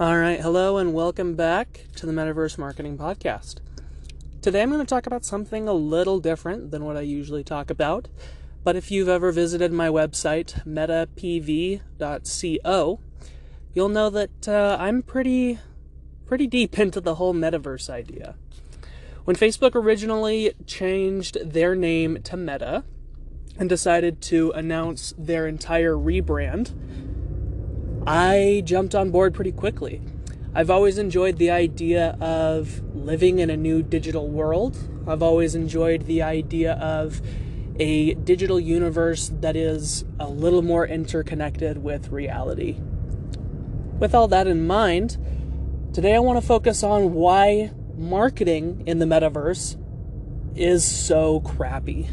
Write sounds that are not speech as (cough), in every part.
All right, hello and welcome back to the Metaverse Marketing Podcast. Today I'm going to talk about something a little different than what I usually talk about. But if you've ever visited my website, metapv.co, you'll know that uh, I'm pretty pretty deep (laughs) into the whole metaverse idea. When Facebook originally changed their name to Meta and decided to announce their entire rebrand, I jumped on board pretty quickly. I've always enjoyed the idea of living in a new digital world. I've always enjoyed the idea of a digital universe that is a little more interconnected with reality. With all that in mind, today I want to focus on why marketing in the metaverse is so crappy.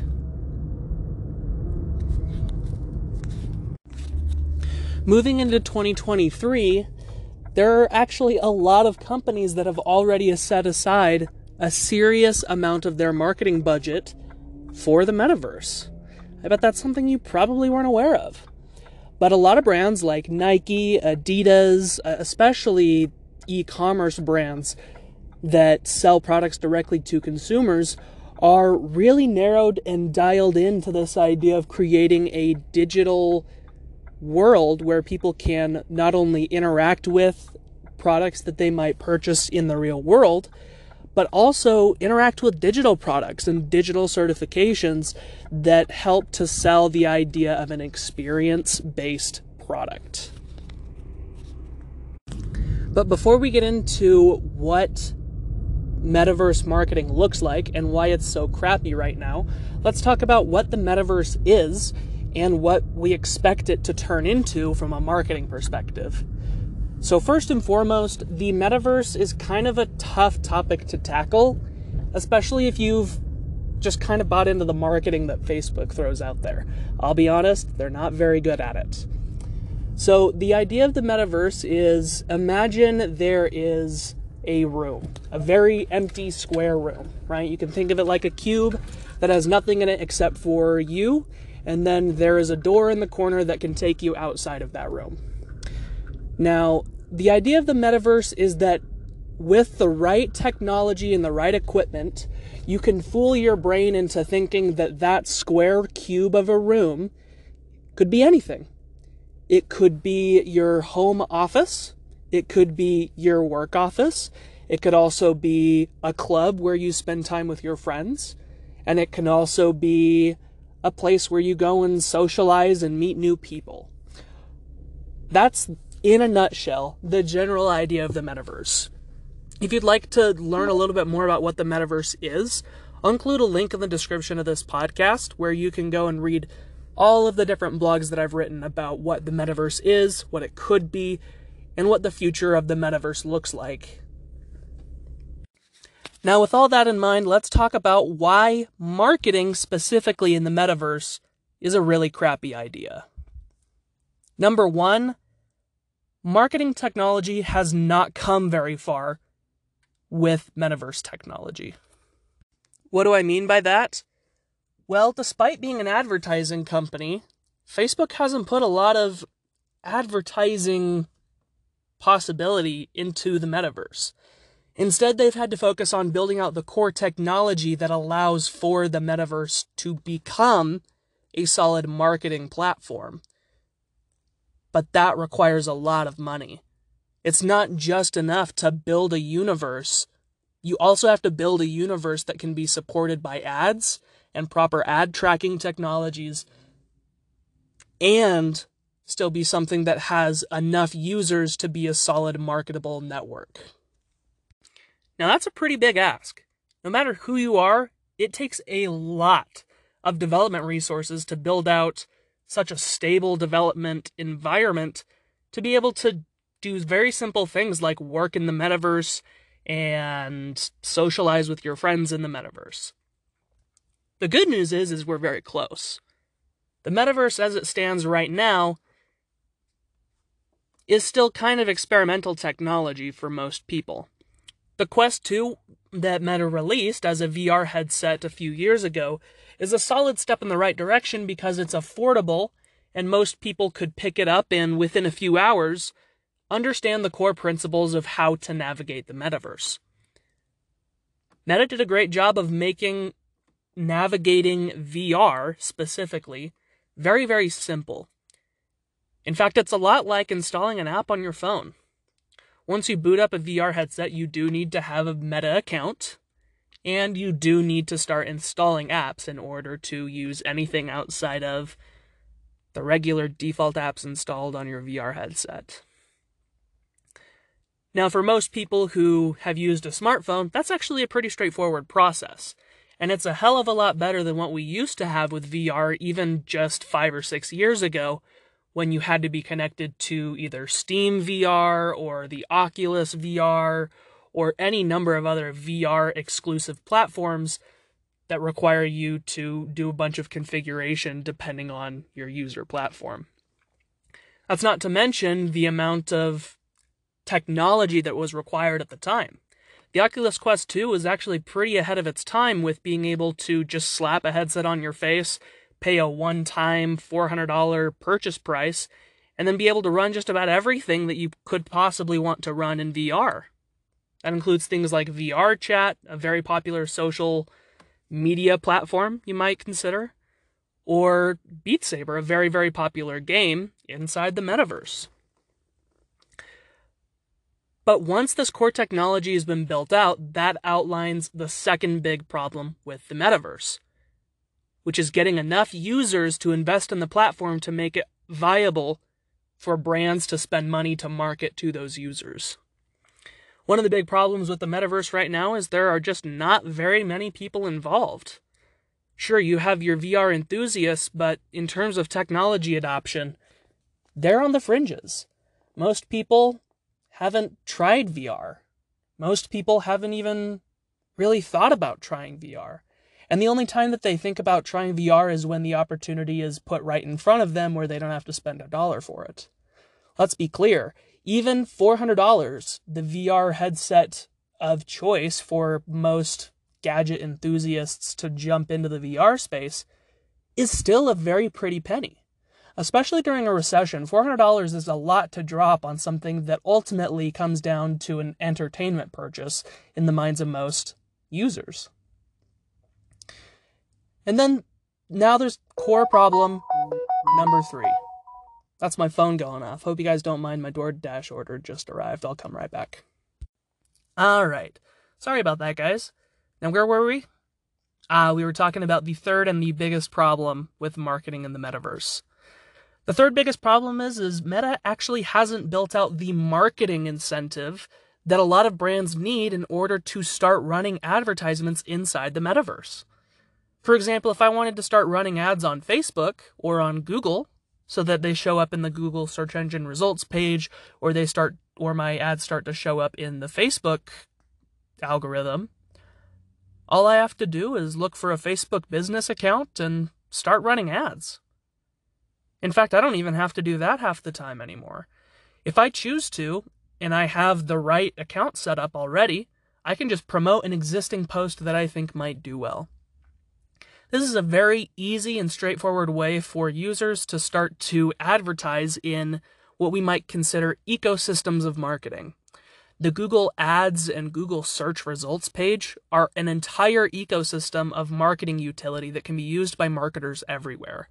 Moving into 2023, there are actually a lot of companies that have already set aside a serious amount of their marketing budget for the metaverse. I bet that's something you probably weren't aware of. But a lot of brands like Nike, Adidas, uh, especially e commerce brands that sell products directly to consumers, are really narrowed and dialed into this idea of creating a digital world where people can not only interact with products that they might purchase in the real world, but also interact with digital products and digital certifications that help to sell the idea of an experience based product. But before we get into what metaverse marketing looks like and why it's so crappy right now, let's talk about what the metaverse is and what we expect it to turn into from a marketing perspective. So, first and foremost, the metaverse is kind of a tough topic to tackle, especially if you've just kind of bought into the marketing that Facebook throws out there. I'll be honest, they're not very good at it. So, the idea of the metaverse is imagine there is a room, a very empty square room, right? You can think of it like a cube that has nothing in it except for you, and then there is a door in the corner that can take you outside of that room. Now, the idea of the metaverse is that with the right technology and the right equipment, you can fool your brain into thinking that that square cube of a room could be anything. It could be your home office. It could be your work office. It could also be a club where you spend time with your friends. And it can also be a place where you go and socialize and meet new people. That's in a nutshell, the general idea of the metaverse. If you'd like to learn a little bit more about what the metaverse is, I'll include a link in the description of this podcast where you can go and read all of the different blogs that I've written about what the metaverse is, what it could be, and what the future of the metaverse looks like. Now, with all that in mind, let's talk about why marketing specifically in the metaverse is a really crappy idea. Number one, marketing technology has not come very far with metaverse technology. What do I mean by that? Well, despite being an advertising company, Facebook hasn't put a lot of advertising possibility into the metaverse. Instead, they've had to focus on building out the core technology that allows for the metaverse to become a solid marketing platform but that requires a lot of money. It's not just enough to build a universe. You also have to build a universe that can be supported by ads and proper ad tracking technologies and still be something that has enough users to be a solid marketable network. Now, that's a pretty big ask. No matter who you are, it takes a lot of development resources to build out such a stable development environment to be able to do very simple things like work in the metaverse and socialize with your friends in the metaverse. The good news is is we're very close. The metaverse as it stands right now is still kind of experimental technology for most people. The Quest 2 that Meta released as a VR headset a few years ago is a solid step in the right direction because it's affordable and most people could pick it up and within a few hours understand the core principles of how to navigate the metaverse. Meta did a great job of making navigating VR specifically very, very simple. In fact, it's a lot like installing an app on your phone. Once you boot up a VR headset, you do need to have a Meta account, and you do need to start installing apps in order to use anything outside of the regular default apps installed on your VR headset. Now, for most people who have used a smartphone, that's actually a pretty straightforward process. And it's a hell of a lot better than what we used to have with VR even just five or six years ago, when you had to be connected to either Steam VR or the Oculus VR or any number of other VR exclusive platforms that require you to do a bunch of configuration depending on your user platform. That's not to mention the amount of technology that was required at the time. The Oculus Quest 2 was actually pretty ahead of its time with being able to just slap a headset on your face, pay a one time $400 purchase price, and then be able to run just about everything that you could possibly want to run in VR. That includes things like VR Chat, a very popular social media platform you might consider, or Beat Saber, a very, very popular game inside the metaverse. But once this core technology has been built out, that outlines the second big problem with the metaverse, which is getting enough users to invest in the platform to make it viable for brands to spend money to market to those users. One of the big problems with the metaverse right now is there are just not very many people involved. Sure, you have your VR enthusiasts, but in terms of technology adoption, they're on the fringes. Most people haven't tried VR. Most people haven't even really thought about trying VR. And the only time that they think about trying VR is when the opportunity is put right in front of them where they don't have to spend a dollar for it. Let's be clear, even $400, the VR headset of choice for most gadget enthusiasts to jump into the VR space, is still a very pretty penny especially during a recession, $400 is a lot to drop on something that ultimately comes down to an entertainment purchase in the minds of most users. And then now there's core problem number three. That's my phone going off. Hope you guys don't mind. My DoorDash order just arrived. I'll come right back. All right. Sorry about that, guys. Now, where were we? Uh, we were talking about the third and the biggest problem with marketing in the metaverse. The third biggest problem is is Meta actually hasn't built out the marketing incentive that a lot of brands need in order to start running advertisements inside the metaverse. For example, if I wanted to start running ads on Facebook or on Google so that they show up in the Google search engine results page or they start or my ads start to show up in the Facebook algorithm, all I have to do is look for a Facebook business account and start running ads. In fact, I don't even have to do that half the time anymore. If I choose to, and I have the right account set up already, I can just promote an existing post that I think might do well. This is a very easy and straightforward way for users to start to advertise in what we might consider ecosystems of marketing. The Google Ads and Google Search Results page are an entire ecosystem of marketing utility that can be used by marketers everywhere.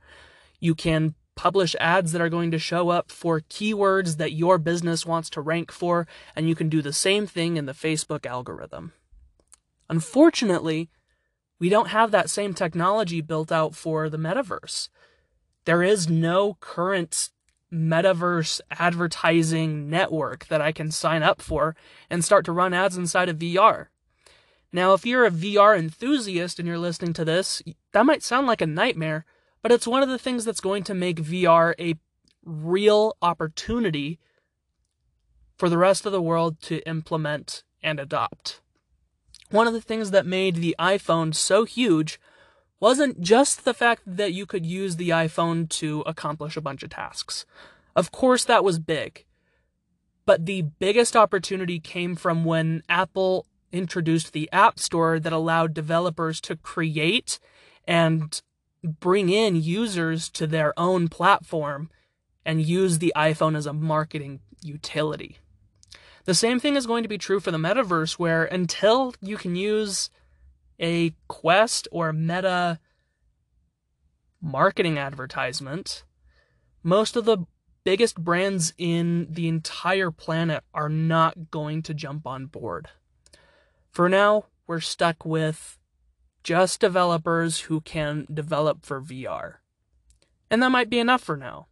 You can publish ads that are going to show up for keywords that your business wants to rank for, and you can do the same thing in the Facebook algorithm. Unfortunately, we don't have that same technology built out for the metaverse. There is no current metaverse advertising network that I can sign up for and start to run ads inside of VR. Now, if you're a VR enthusiast and you're listening to this, that might sound like a nightmare, but it's one of the things that's going to make VR a real opportunity for the rest of the world to implement and adopt. One of the things that made the iPhone so huge wasn't just the fact that you could use the iPhone to accomplish a bunch of tasks. Of course, that was big. But the biggest opportunity came from when Apple introduced the App Store that allowed developers to create and bring in users to their own platform and use the iPhone as a marketing utility. The same thing is going to be true for the metaverse, where until you can use a Quest or Meta marketing advertisement, most of the biggest brands in the entire planet are not going to jump on board. For now, we're stuck with just developers who can develop for VR. And that might be enough for now.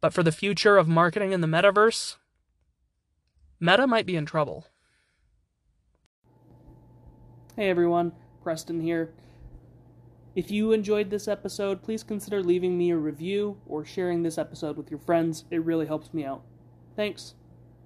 But for the future of marketing in the metaverse, Meta might be in trouble. Hey everyone, Preston here. If you enjoyed this episode, please consider leaving me a review or sharing this episode with your friends. It really helps me out. Thanks.